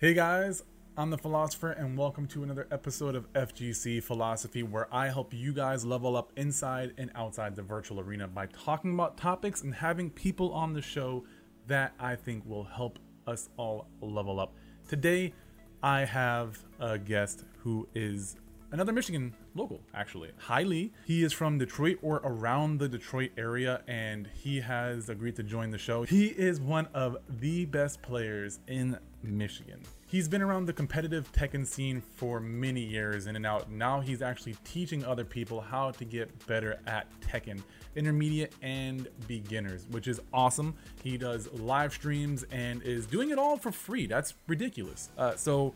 Hey guys, I'm the Philosopher, and welcome to another episode of FGC Philosophy, where I help you guys level up inside and outside the virtual arena by talking about topics and having people on the show that I think will help us all level up. Today, I have a guest who is another Michigan local, actually. Hi Lee. He is from Detroit or around the Detroit area, and he has agreed to join the show. He is one of the best players in Michigan. He's been around the competitive Tekken scene for many years in and out. Now he's actually teaching other people how to get better at Tekken, intermediate and beginners, which is awesome. He does live streams and is doing it all for free. That's ridiculous. Uh, so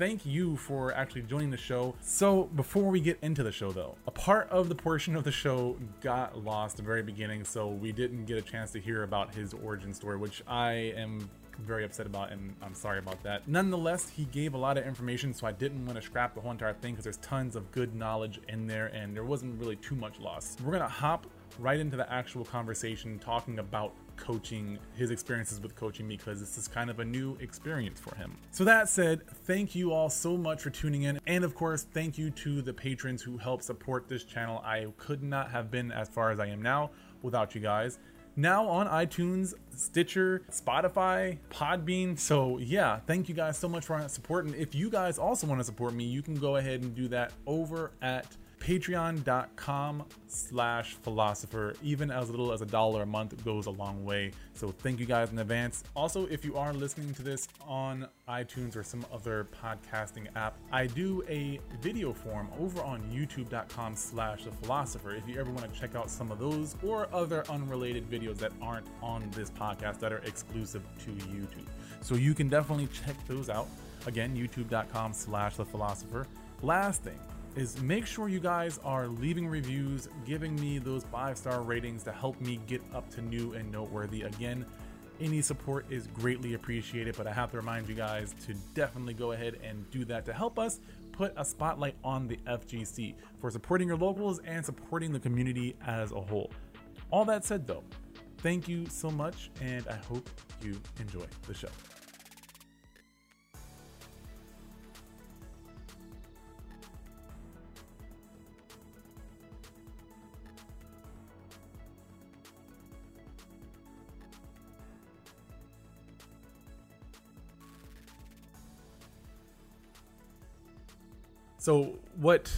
thank you for actually joining the show. So, before we get into the show, though, a part of the portion of the show got lost at the very beginning, so we didn't get a chance to hear about his origin story, which I am very upset about, and I'm sorry about that. Nonetheless, he gave a lot of information, so I didn't want to scrap the whole entire thing because there's tons of good knowledge in there, and there wasn't really too much lost. We're gonna hop right into the actual conversation talking about coaching, his experiences with coaching because this is kind of a new experience for him. So, that said, thank you all so much for tuning in. And of course, thank you to the patrons who help support this channel. I could not have been as far as I am now without you guys. Now on iTunes, Stitcher, Spotify, Podbean. So, yeah, thank you guys so much for support. And If you guys also want to support me, you can go ahead and do that over at patreon.com slash philosopher. Even as little as a dollar a month goes a long way. So thank you guys in advance. Also if you are listening to this on itunes or some other podcasting app i do a video form over on youtube.com slash the philosopher if you ever want to check out some of those or other unrelated videos that aren't on this podcast that are exclusive to youtube. So you can definitely check those out. Again youtube.com slash the philosopher. Last thing is make sure you guys are leaving reviews, giving me those five star ratings to help me get up to new and noteworthy. Again, any support is greatly appreciated, but I have to remind you guys to definitely go ahead and do that to help us put a spotlight on the FGC for supporting your locals and supporting the community as a whole. All that said, though, thank you so much, and I hope you enjoy the show. So, what,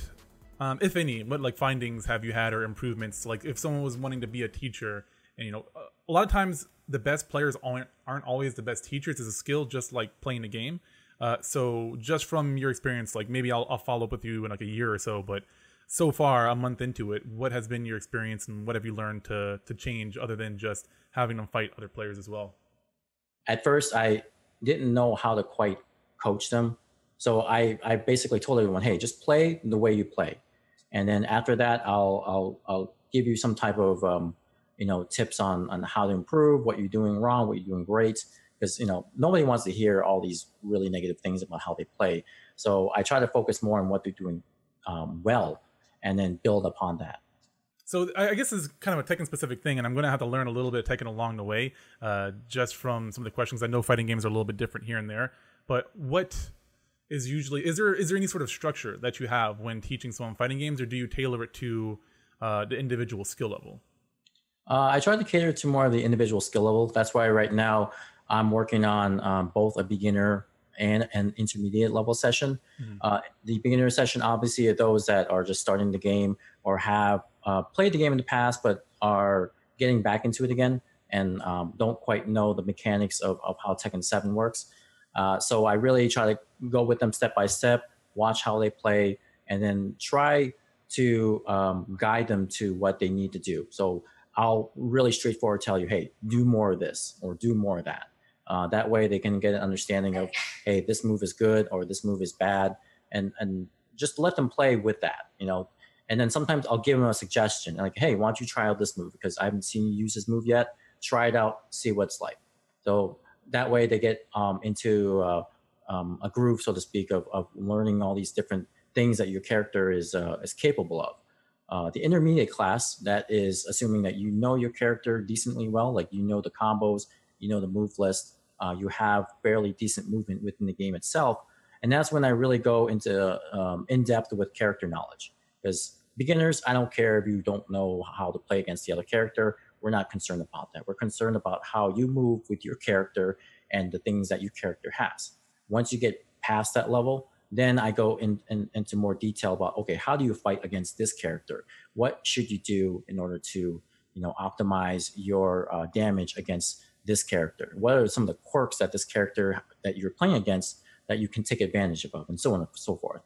um, if any, what like findings have you had or improvements? Like, if someone was wanting to be a teacher, and you know, a lot of times the best players aren't aren't always the best teachers. It's a skill, just like playing a game. Uh, so, just from your experience, like maybe I'll, I'll follow up with you in like a year or so, but so far, a month into it, what has been your experience and what have you learned to to change other than just having them fight other players as well? At first, I didn't know how to quite coach them so I, I basically told everyone, hey, just play the way you play. And then after that, I'll, I'll, I'll give you some type of, um, you know, tips on, on how to improve, what you're doing wrong, what you're doing great. Because, you know, nobody wants to hear all these really negative things about how they play. So I try to focus more on what they're doing um, well and then build upon that. So I guess this is kind of a Tekken specific thing, and I'm going to have to learn a little bit of Tekken along the way, uh, just from some of the questions. I know fighting games are a little bit different here and there, but what is usually is there is there any sort of structure that you have when teaching someone fighting games, or do you tailor it to uh, the individual skill level? Uh, I try to cater to more of the individual skill level. That's why right now I'm working on um, both a beginner and an intermediate level session. Mm-hmm. Uh, the beginner session obviously are those that are just starting the game or have uh, played the game in the past but are getting back into it again and um, don't quite know the mechanics of, of how Tekken 7 works. Uh, so I really try to go with them step by step, watch how they play, and then try to um, guide them to what they need to do. So I'll really straightforward tell you, hey, do more of this or do more of that. Uh, that way they can get an understanding of, hey, this move is good or this move is bad, and and just let them play with that, you know. And then sometimes I'll give them a suggestion, like, hey, why don't you try out this move because I haven't seen you use this move yet. Try it out, see what it's like. So that way they get um, into uh, um, a groove, so to speak, of, of learning all these different things that your character is uh, is capable of. Uh, the intermediate class that is assuming that you know your character decently well, like you know the combos, you know the move list, uh, you have fairly decent movement within the game itself. And that's when I really go into um, in depth with character knowledge. Because beginners, I don't care if you don't know how to play against the other character. We're not concerned about that. We're concerned about how you move with your character and the things that your character has. Once you get past that level, then I go in, in, into more detail about okay, how do you fight against this character? What should you do in order to you know optimize your uh, damage against this character? What are some of the quirks that this character that you're playing against that you can take advantage of, and so on and so forth.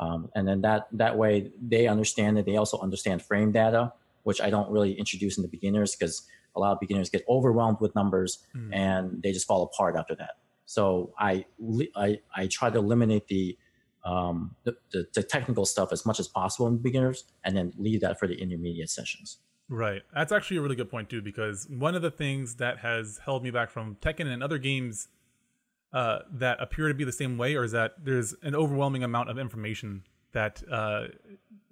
Um, and then that that way they understand it. They also understand frame data, which I don't really introduce in the beginners because a lot of beginners get overwhelmed with numbers mm. and they just fall apart after that. So I I, I try to eliminate the, um, the, the the technical stuff as much as possible in beginners, and then leave that for the intermediate sessions. Right. That's actually a really good point too, because one of the things that has held me back from Tekken and other games uh, that appear to be the same way, or is that there's an overwhelming amount of information that uh,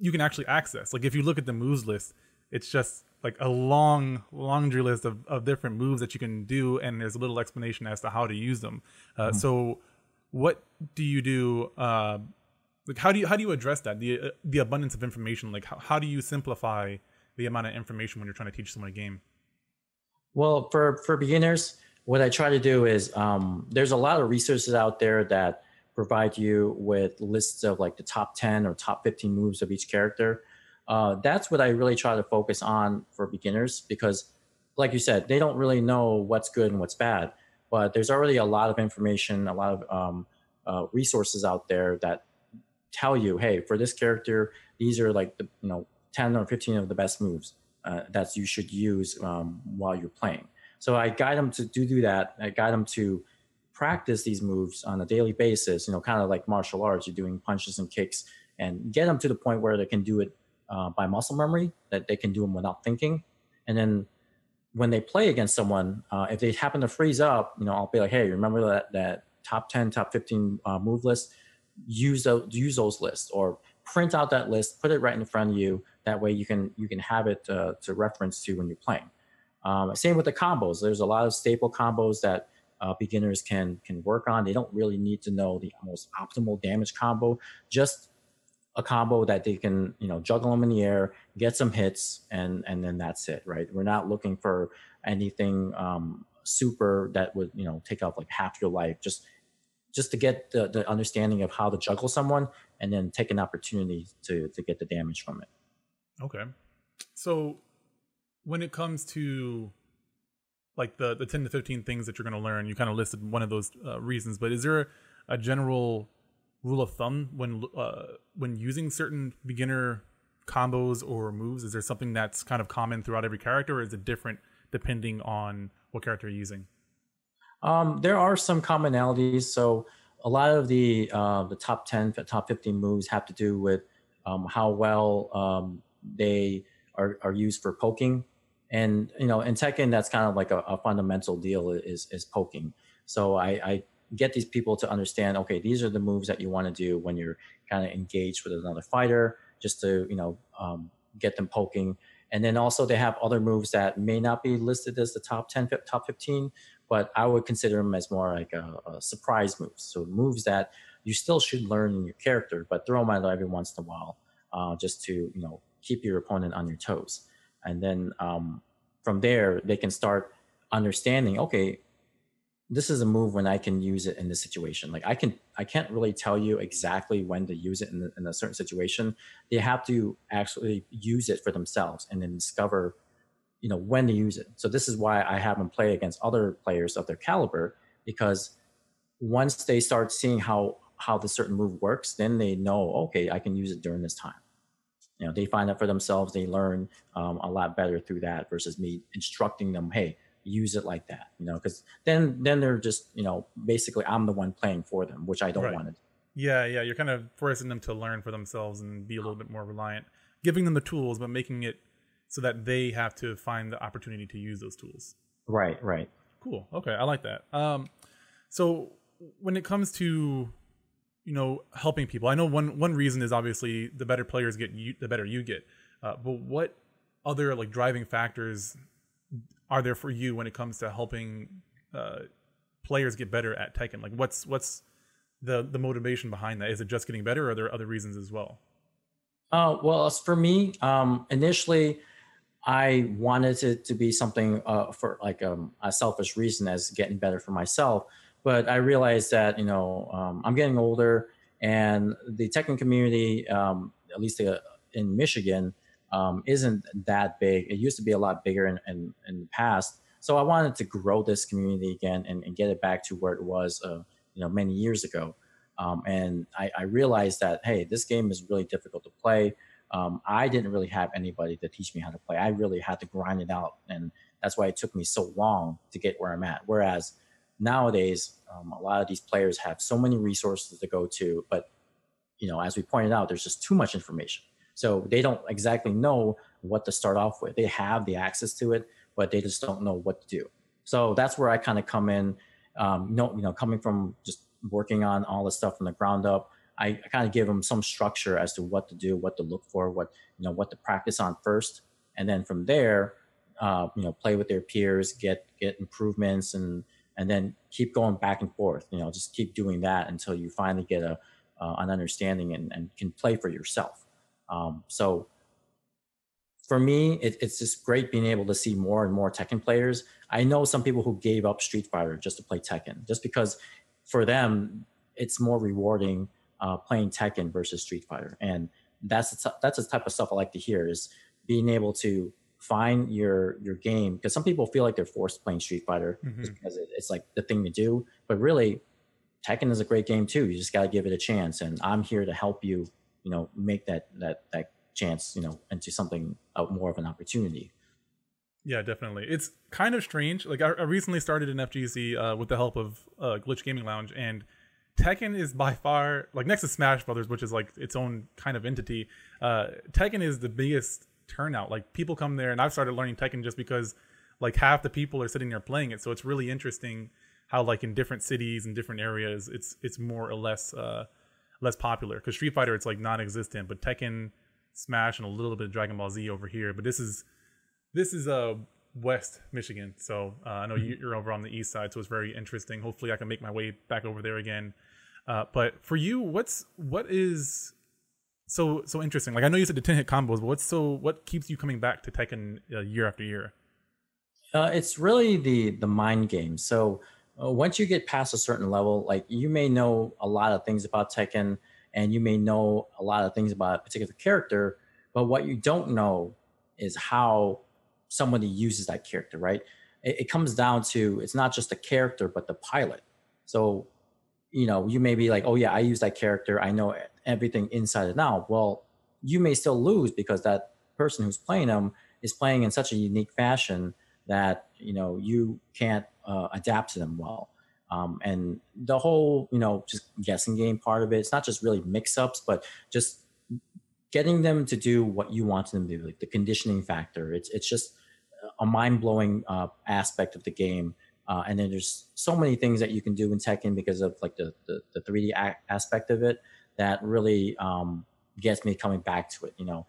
you can actually access? Like if you look at the moves list, it's just like a long laundry list of, of different moves that you can do, and there's a little explanation as to how to use them. Uh, mm-hmm. So, what do you do? Uh, like how do you how do you address that the uh, the abundance of information? Like how, how do you simplify the amount of information when you're trying to teach someone a game? Well, for for beginners, what I try to do is um, there's a lot of resources out there that provide you with lists of like the top 10 or top 15 moves of each character. Uh, that's what I really try to focus on for beginners because, like you said, they don't really know what's good and what's bad. But there's already a lot of information, a lot of um, uh, resources out there that tell you, hey, for this character, these are like the you know 10 or 15 of the best moves uh, that you should use um, while you're playing. So I guide them to do, do that. I guide them to practice these moves on a daily basis, you know, kind of like martial arts, you're doing punches and kicks and get them to the point where they can do it uh, by muscle memory, that they can do them without thinking. And then when they play against someone, uh, if they happen to freeze up, you know, I'll be like, hey, remember that, that top 10, top 15 uh, move list? Use those, use those lists or print out that list, put it right in front of you. That way you can, you can have it uh, to reference to when you're playing. Um, same with the combos. There's a lot of staple combos that uh, beginners can can work on. They don't really need to know the most optimal damage combo. Just a combo that they can you know juggle them in the air, get some hits, and and then that's it. Right? We're not looking for anything um, super that would you know take off like half your life. Just just to get the, the understanding of how to juggle someone and then take an opportunity to to get the damage from it. Okay. So when it comes to like the the 10 to 15 things that you're going to learn you kind of listed one of those uh, reasons but is there a general rule of thumb when uh, when using certain beginner combos or moves is there something that's kind of common throughout every character or is it different depending on what character you're using? Um, there are some commonalities. So a lot of the uh, the top 10 top 15 moves have to do with um, how well um, they are, are used for poking. And you know in Tekken that's kind of like a, a fundamental deal is is poking. So I, I get these people to understand okay these are the moves that you want to do when you're kind of engaged with another fighter just to you know um, get them poking. And then also they have other moves that may not be listed as the top 10 top 15 but i would consider them as more like a, a surprise moves. So moves that you still should learn in your character but throw them out every once in a while uh, just to you know keep your opponent on your toes. And then um, from there they can start understanding okay this is a move when i can use it in this situation. Like i can i can't really tell you exactly when to use it in, the, in a certain situation. They have to actually use it for themselves and then discover you know when to use it. So this is why i have them play against other players of their caliber because once they start seeing how how the certain move works then they know okay i can use it during this time. You know they find out for themselves they learn um, a lot better through that versus me instructing them hey use it like that you know because then then they're just you know basically i'm the one playing for them which i don't right. want to yeah yeah you're kind of forcing them to learn for themselves and be a little bit more reliant giving them the tools but making it so that they have to find the opportunity to use those tools right right cool okay i like that um so when it comes to you know helping people. I know one one reason is obviously the better players get you, the better you get. Uh, but what other like driving factors are there for you when it comes to helping uh, players get better at Tekken? Like, what's what's the the motivation behind that? Is it just getting better, or are there other reasons as well? Uh, well, as for me, um, initially, I wanted it to be something uh, for like um, a selfish reason as getting better for myself. But I realized that you know um, I'm getting older, and the Tekken community, um, at least uh, in Michigan, um, isn't that big. It used to be a lot bigger in, in, in the past. So I wanted to grow this community again and, and get it back to where it was, uh, you know, many years ago. Um, and I, I, realized that hey, this game is really difficult to play. Um, I didn't really have anybody to teach me how to play. I really had to grind it out, and that's why it took me so long to get where I'm at. Whereas nowadays, um, a lot of these players have so many resources to go to, but you know, as we pointed out, there's just too much information. So they don't exactly know what to start off with. They have the access to it, but they just don't know what to do. So that's where I kind of come in. Um, you know, you know, coming from just working on all the stuff from the ground up, I, I kind of give them some structure as to what to do, what to look for, what you know, what to practice on first, and then from there, uh, you know, play with their peers, get get improvements, and and then keep going back and forth. You know, just keep doing that until you finally get a uh, an understanding and, and can play for yourself. Um, so for me, it, it's just great being able to see more and more Tekken players. I know some people who gave up Street Fighter just to play Tekken, just because for them it's more rewarding uh, playing Tekken versus Street Fighter, and that's the t- that's the type of stuff I like to hear is being able to find your your game because some people feel like they're forced playing Street Fighter mm-hmm. because it, it's like the thing to do, but really Tekken is a great game too. You just got to give it a chance, and I'm here to help you you know make that that that chance you know into something uh, more of an opportunity. Yeah definitely. It's kind of strange. Like i, I recently started an fgc uh, with the help of uh, glitch gaming lounge and tekken is by far like next to smash brothers which is like its own kind of entity uh, tekken is the biggest turnout. Like people come there and i've started learning tekken just because like half the people are sitting there playing it. So it's really interesting how like in different cities and different areas it's it's more or less uh less popular because Street Fighter it's like non-existent, but Tekken, Smash, and a little bit of Dragon Ball Z over here. But this is this is uh West Michigan, so uh, I know mm-hmm. you're over on the east side, so it's very interesting. Hopefully, I can make my way back over there again. Uh, but for you, what's what is so so interesting? Like I know you said the ten hit combos, but what's so what keeps you coming back to Tekken uh, year after year? Uh, it's really the the mind game. So Uh, once you get past a certain level, like you may know a lot of things about Tekken and you may know a lot of things about a particular character, but what you don't know is how somebody uses that character, right? It, it comes down to it's not just the character, but the pilot. So, you know, you may be like, oh, yeah, I use that character. I know everything inside and out. Well, you may still lose because that person who's playing them is playing in such a unique fashion that, you know, you can't uh, adapt to them well. Um, and the whole, you know, just guessing game part of it, it's not just really mix ups, but just getting them to do what you want them to do, like the conditioning factor. It's, it's just a mind blowing uh, aspect of the game. Uh, and then there's so many things that you can do in Tekken because of like the, the, the 3D a- aspect of it that really um, gets me coming back to it. You know,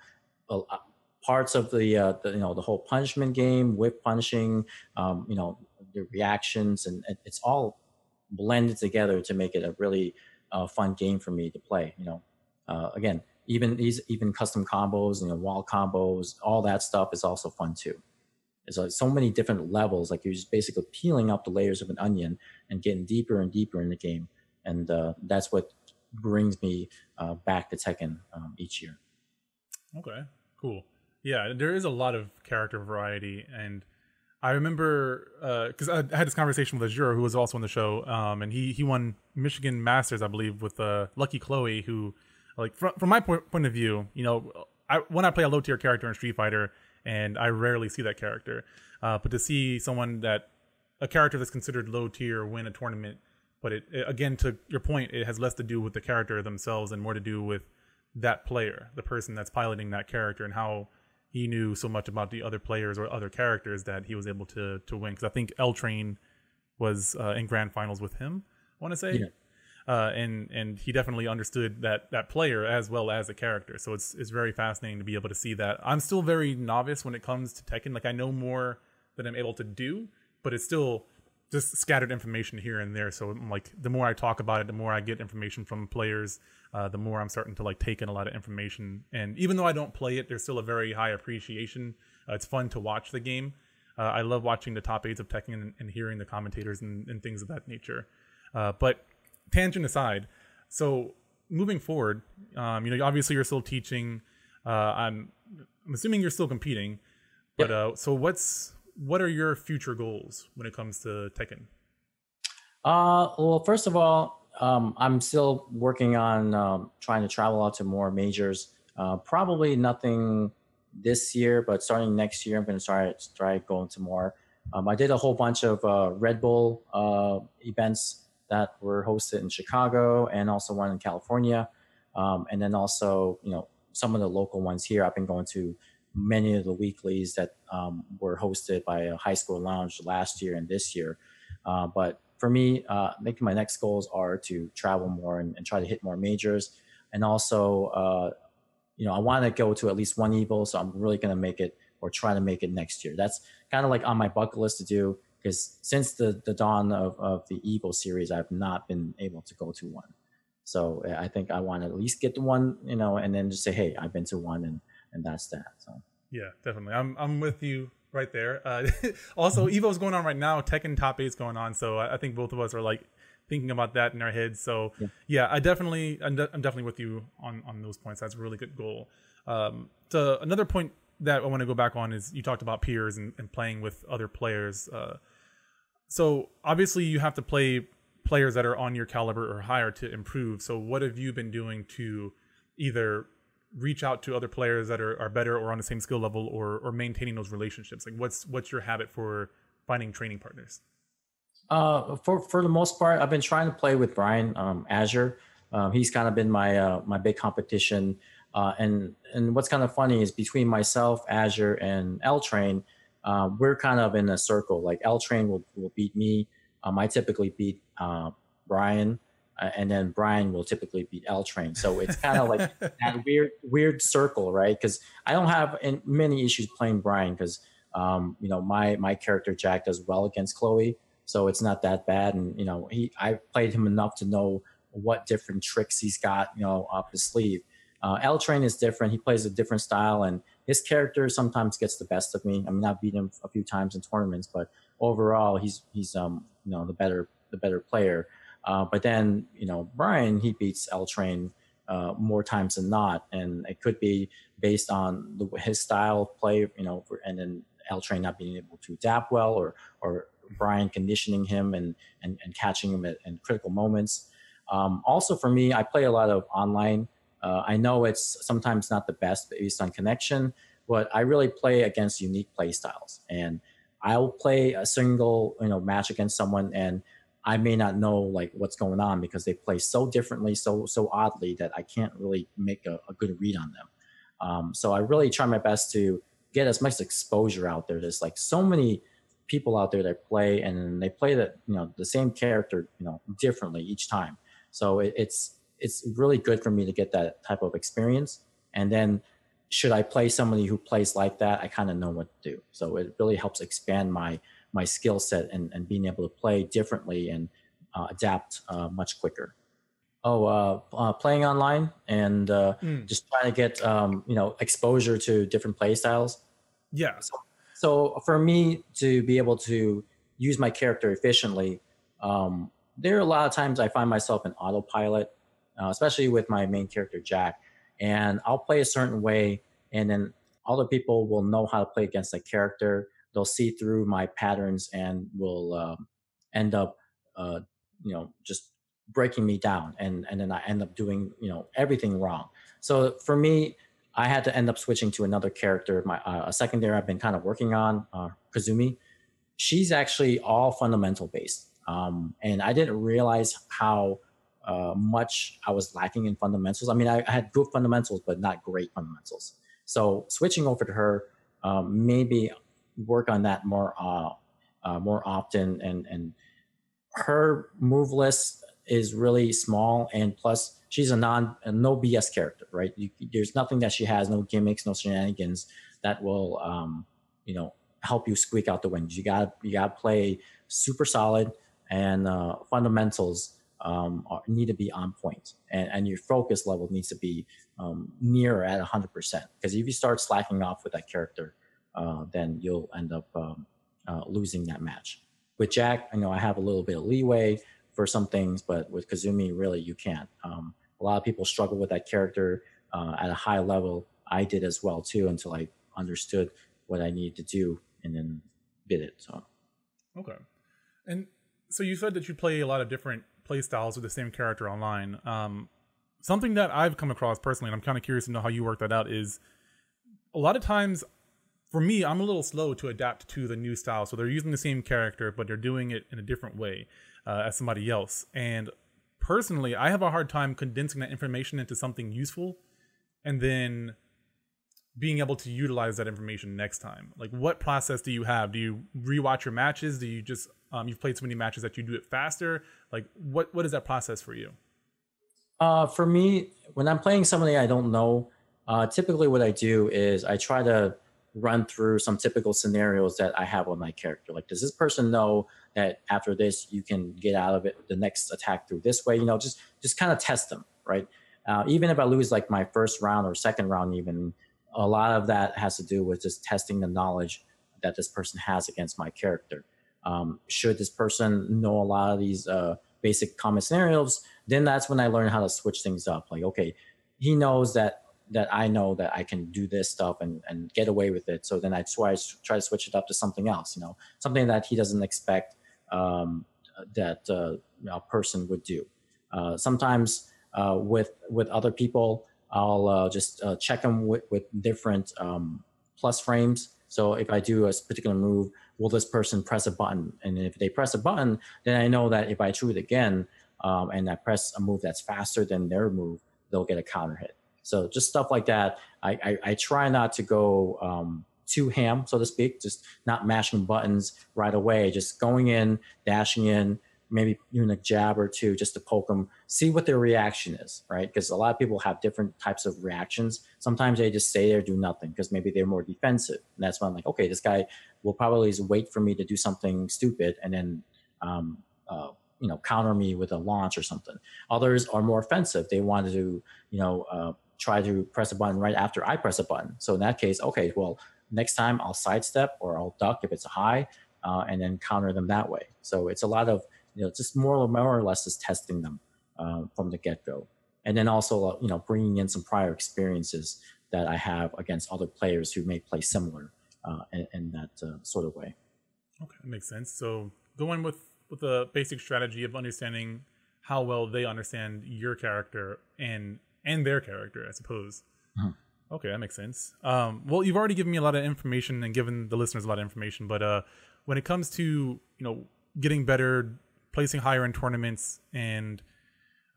parts of the, uh, the, you know the whole punishment game, whiff punishing, um, you know the reactions, and it's all blended together to make it a really uh, fun game for me to play. You know, uh, again, even these even custom combos, you know, wall combos, all that stuff is also fun too. There's like so many different levels. Like you're just basically peeling up the layers of an onion and getting deeper and deeper in the game, and uh, that's what brings me uh, back to Tekken um, each year. Okay, cool. Yeah, there is a lot of character variety and I remember because uh, I had this conversation with Azure, who was also on the show, um, and he he won Michigan Masters, I believe, with uh, Lucky Chloe, who, like, from, from my point, point of view, you know, I when I play a low tier character in Street Fighter, and I rarely see that character, uh, but to see someone that a character that's considered low tier win a tournament, but it, it again to your point, it has less to do with the character themselves and more to do with that player, the person that's piloting that character, and how he knew so much about the other players or other characters that he was able to to win. Because I think L Train was uh, in grand finals with him. I want to say, yeah. uh, and and he definitely understood that that player as well as the character. So it's it's very fascinating to be able to see that. I'm still very novice when it comes to Tekken. Like I know more than I'm able to do, but it's still just scattered information here and there. So like the more I talk about it, the more I get information from players, uh, the more I'm starting to like take in a lot of information. And even though I don't play it, there's still a very high appreciation. Uh, it's fun to watch the game. Uh, I love watching the top eights of Tekken and, and hearing the commentators and, and, things of that nature. Uh, but tangent aside, so moving forward, um, you know, obviously you're still teaching. Uh, I'm I'm assuming you're still competing, but yep. Uh, so what's what are your future goals when it comes to Tekken? Uh, well, first of all, um, I'm still working on um, trying to travel out to more majors. Uh, probably nothing this year, but starting next year, I'm going to start try going to more. Um, I did a whole bunch of uh, Red Bull uh, events that were hosted in Chicago and also one in California, um, and then also you know some of the local ones here. I've been going to many of the weeklies that um, were hosted by a high score lounge last year and this year. Uh, but for me, uh, making my next goals are to travel more and, and try to hit more majors, and also, uh, you know, I want to go to at least one Evo, so I'm really going to make it or try to make it next year. That's kind of like on my bucket list to do because since the the dawn of, of the Evo series, I've not been able to go to one. So I think I want to at least get to one, you know, and then just say, hey, I've been to one, and and that's that. So yeah, definitely, I'm I'm with you right there. Uh, also, mm-hmm. Evo's going on right now. Tekken Top Eight's going on, so I, I think both of us are like thinking about that in our heads. So yeah, yeah I definitely, I'm, de- I'm, definitely with you on on those points. That's a really good goal. Um, so another point that I want to go back on is you talked about peers and, and playing with other players. Uh, so obviously you have to play players that are on your caliber or higher to improve. So what have you been doing to either reach out to other players that are, are better or on the same skill level or or maintaining those relationships? Like what's what's your habit for finding training partners? Uh, for for the most part, I've been trying to play with Brian um, Azure. Um, he's kind of been my uh, my big competition. Uh, and and what's kind of funny is between myself, Azure, and L Train, uh, we're kind of in a circle. Like L Train will will beat me. Um, I typically beat uh, Brian, uh, and then Brian will typically beat L Train. So it's kind of like that weird weird circle, right? Because I don't have many issues playing Brian because um, you know my my character Jack does well against Chloe, so it's not that bad. And you know he I played him enough to know what different tricks he's got you know up his sleeve. Uh, L Train is different. He plays a different style, and his character sometimes gets the best of me. I mean, I've beat him a few times in tournaments, but overall, he's he's um you know the better the better player. Uh, but then, you know, Brian, he beats L Train uh, more times than not. And it could be based on the, his style of play, you know, for, and then L Train not being able to adapt well or, or Brian conditioning him and, and, and catching him at, in critical moments. Um, also, for me, I play a lot of online. Uh, I know it's sometimes not the best based on connection, but I really play against unique play styles. And I'll play a single, you know, match against someone and I may not know like what's going on because they play so differently, so so oddly that I can't really make a, a good read on them. Um, so I really try my best to get as much exposure out there. There's like so many people out there that play and they play that you know the same character you know differently each time. So it, it's it's really good for me to get that type of experience. And then should I play somebody who plays like that, I kind of know what to do. So it really helps expand my my skill set and, and being able to play differently and uh, adapt uh, much quicker. Oh, uh, uh playing online and mm. just trying to get um, you know exposure to different play styles. Yeah. So, so, for me to be able to use my character efficiently, um, there are a lot of times I find myself in autopilot, uh, especially with my main character Jack, and I'll play a certain way, and then other people will know how to play against that character they'll see through my patterns and will um, end up, uh, you know, just breaking me down, and and then I end up doing you know everything wrong. So for me, I had to end up switching to another character. My uh, a secondary I've been kind of working on, uh, Kazumi. She's actually all fundamental based, um, and I didn't realize how uh, much I was lacking in fundamentals. I mean, I, I, had good fundamentals, but not great fundamentals. So switching over to her um, maybe work on that more uh, uh, more often. And and her move list is really small, and plus she's a non a no BS character, right? You, there's nothing that she has, no gimmicks, no shenanigans that will um, you know help you squeak out the wins. You got you got to play super solid and uh, fundamentals um, are, need to be on point and, and your focus level needs to be um, near at 100% because if you start slacking off with that character uh, then you'll end up um, uh, losing that match. With jack i know i have a little bit of leeway for some things but with kazumi really you can't. Um, a lot of people struggle with that character uh, at a high level. I did as well too until i understood what i needed to do and then did it so. Okay. And so you said that you play a lot of different play styles with the same character online. Um, something that I've come across personally, and I'm kind of curious to know how you work that out, is a lot of times for me, I'm a little slow to adapt to the new style. So they're using the same character, but they're doing it in a different way uh, as somebody else. And personally, I have a hard time condensing that information into something useful and then being able to utilize that information next time. Like, what process do you have? Do you rewatch your matches? Do you just um, you've played so many matches that you do it faster? Like, what what is that process for you? Uh, for me, when I'm playing somebody I don't know, uh, typically what I do is I try to run through some typical scenarios that I have on my character. Like, does this person know that after this you can get out of it the next attack through this way? You know, just just kind of test them, right? Uh, even if I lose like my first round or second round, even a lot of that has to do with just testing the knowledge that this person has against my character. Um, should this person know a lot of these uh, basic common scenarios, then that's when I learn how to switch things up. Like, okay, he knows that that I know that I can do this stuff and, and get away with it. So then I try, try to switch it up to something else, you know, something that he doesn't expect um, that uh, a person would do. Uh, sometimes uh, with with other people, I'll uh, just uh, check them with, with different um, plus frames. So if I do a particular move, will this person press a button? And if they press a button, then I know that if I shoot it again um, and I press a move that's faster than their move, they'll get a counter hit. So just stuff like that. I, I, I try not to go um, too ham, so to speak, just not mashing buttons right away, just going in, dashing in, maybe even a jab or two just to poke them, see what their reaction is, right? Because a lot of people have different types of reactions. Sometimes they just stay there, do nothing because maybe they're more defensive. And that's when I'm like, okay, this guy will probably just wait for me to do something stupid and then, um, uh, you know, counter me with a launch or something. Others are more offensive. They want to, you know, uh, try to press a button right after I press a button. So in that case, okay, well, next time I'll sidestep or I'll duck if it's a high, uh, and then counter them that way. So it's a lot of you know, just more or more or less just testing them uh, from the get go, and then also uh, you know bringing in some prior experiences that I have against other players who may play similar uh, in, in, that uh, sort of way. Okay, that makes sense. So going with with the basic strategy of understanding how well they understand your character and and their character, I suppose. Mm-hmm. Okay, that makes sense. Um, well, you've already given me a lot of information and given the listeners a lot of information, but uh, when it comes to you know getting better placing higher in tournaments and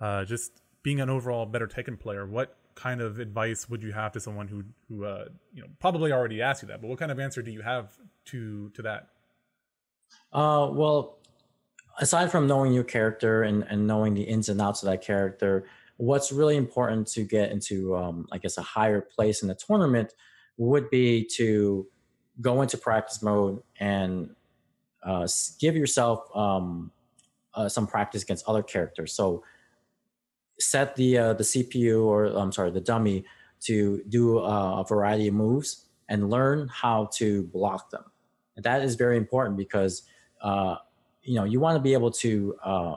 uh, just being an overall better Tekken player, what kind of advice would you have to someone who who uh, you know probably already asked you that, but what kind of answer do you have to to that? Uh, well, aside from knowing your character and, and knowing the ins and outs of that character, what's really important to get into, um, I guess, a higher place in the tournament would be to go into practice mode and uh, give yourself um, uh, some practice against other characters. So set the uh, the CPU or I'm sorry, the dummy to do uh, a variety of moves and learn how to block them. And that is very important because uh, you know you want to be able to uh,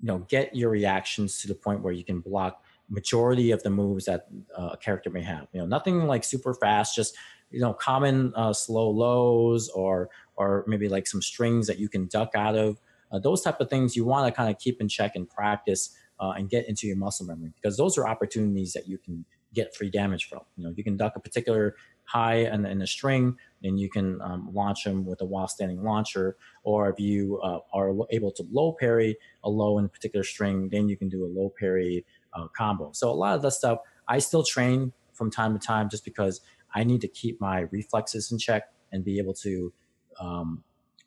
you know get your reactions to the point where you can block majority of the moves that uh, a character may have. You know, nothing like super fast, just you know common uh, slow lows or or maybe like some strings that you can duck out of uh, those type of things you want to kind of keep in check and practice uh, and get into your muscle memory because those are opportunities that you can get free damage from. You know, you can duck a particular high and in a string and you can um, launch them with a while standing launcher. Or if you uh, are able to low parry a low in a particular string, then you can do a low parry uh, combo. So a lot of that stuff I still train from time to time just because I need to keep my reflexes in check and be able to um,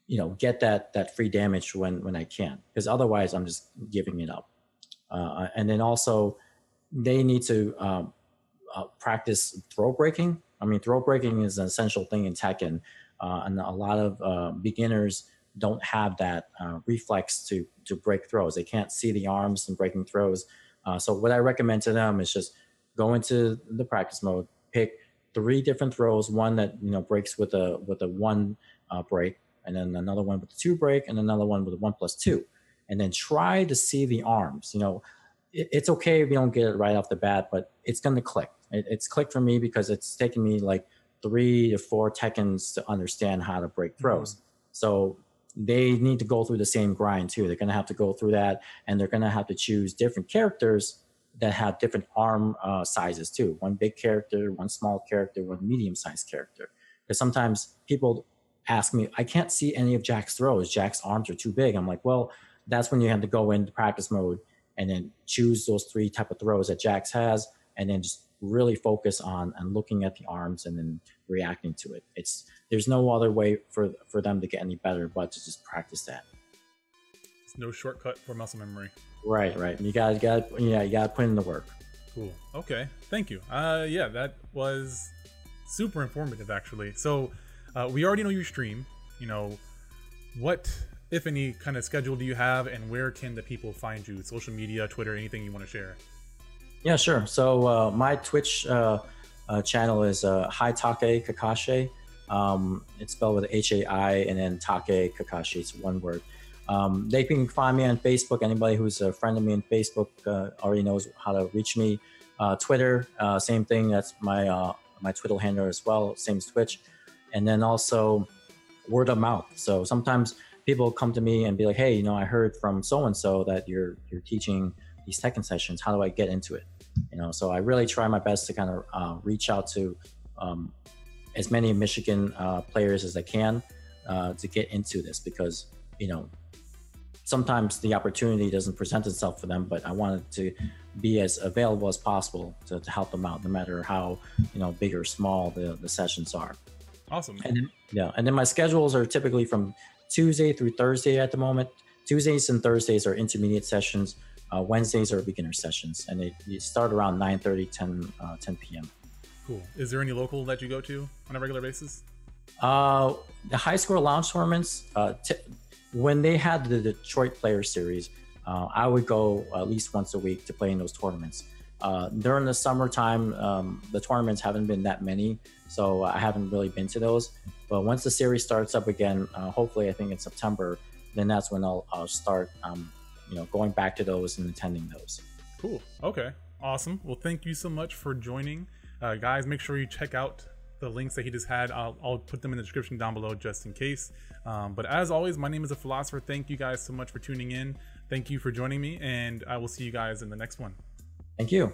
you know get that that free damage when when I can because otherwise I'm just giving it up. Uh, and then also they need to um, uh, practice throw breaking. I mean, throw breaking is an essential thing in Tekken, uh, and a lot of uh, beginners don't have that uh, reflex to to break throws. They can't see the arms and breaking throws. Uh, so what I recommend to them is just go into the practice mode, pick three different throws, one that you know breaks with a with a one uh, break, and then another one with a two break, and another one with a one plus two, and then try to see the arms. You know, it, it's okay if you don't get it right off the bat, but it's going to click. It, it's clicked for me because it's taken me like three to four seconds to understand how to break throws. Mm-hmm. So they need to go through the same grind too. They're going to have to go through that, and they're going to have to choose different characters that have different arm uh, sizes too. One big character, one small character, one medium-sized character. Because sometimes people ask me, I can't see any of Jack's throws. Jack's arms are too big. I'm like, well, that's when you have to go into practice mode and then choose those three type of throws that Jack's has, and then just really focus on and looking at the arms and then reacting to it. It's there's no other way for for them to get any better but to just practice that. It's no shortcut for muscle memory. Right, right. You got, got, yeah, you got to put in the work. Cool. Okay. Thank you. Uh, yeah, that was super informative, actually. So, uh, we already know you stream. You know, what, if any, kind of schedule do you have, and where can the people find you? Social media, Twitter, anything you want to share? Yeah, sure. So, uh, my Twitch uh, uh, channel is uh, Haitake Kakashi. Um, it's spelled with H A I and then Take Kakashi. It's one word. Um, they can find me on Facebook. Anybody who's a friend of me on Facebook uh, already knows how to reach me. Uh, Twitter, uh, same thing. That's my my Twitter handle as well, same as Twitch. And then also word of mouth. So sometimes people come to me and be like, "Hey, you know, I heard from so and so that you're you're teaching these Tekken sessions. How do I get into it?" You know, so I really try my best to kind of uh, reach out to um, as many Michigan uh, players as I can uh, to get into this because you know sometimes the opportunity doesn't present itself for them, but I wanted to be as available as possible to, to help them out, no matter how you know big or small the, the sessions are. Awesome. And then, yeah, and then my schedules are typically from Tuesday through Thursday at the moment. Tuesdays and Thursdays are intermediate sessions. Uh, Wednesdays are beginner sessions, and they, they start around 9 30, 10, uh, 10 p.m. Cool. Is there any local that you go to on a regular basis? Uh, the high score lounge tournaments, uh, t- when they had the Detroit Player Series, uh, I would go at least once a week to play in those tournaments. Uh, during the summertime, um, the tournaments haven't been that many, so I haven't really been to those. But once the series starts up again, uh, hopefully I think in September, then that's when I'll, I'll start, um, you know, going back to those and attending those. Cool. Okay. Awesome. Well, thank you so much for joining, uh, guys. Make sure you check out the links that he just had. I'll, I'll put them in the description down below just in case. Um, but as always, my name is a philosopher. Thank you guys so much for tuning in. Thank you for joining me, and I will see you guys in the next one. Thank you.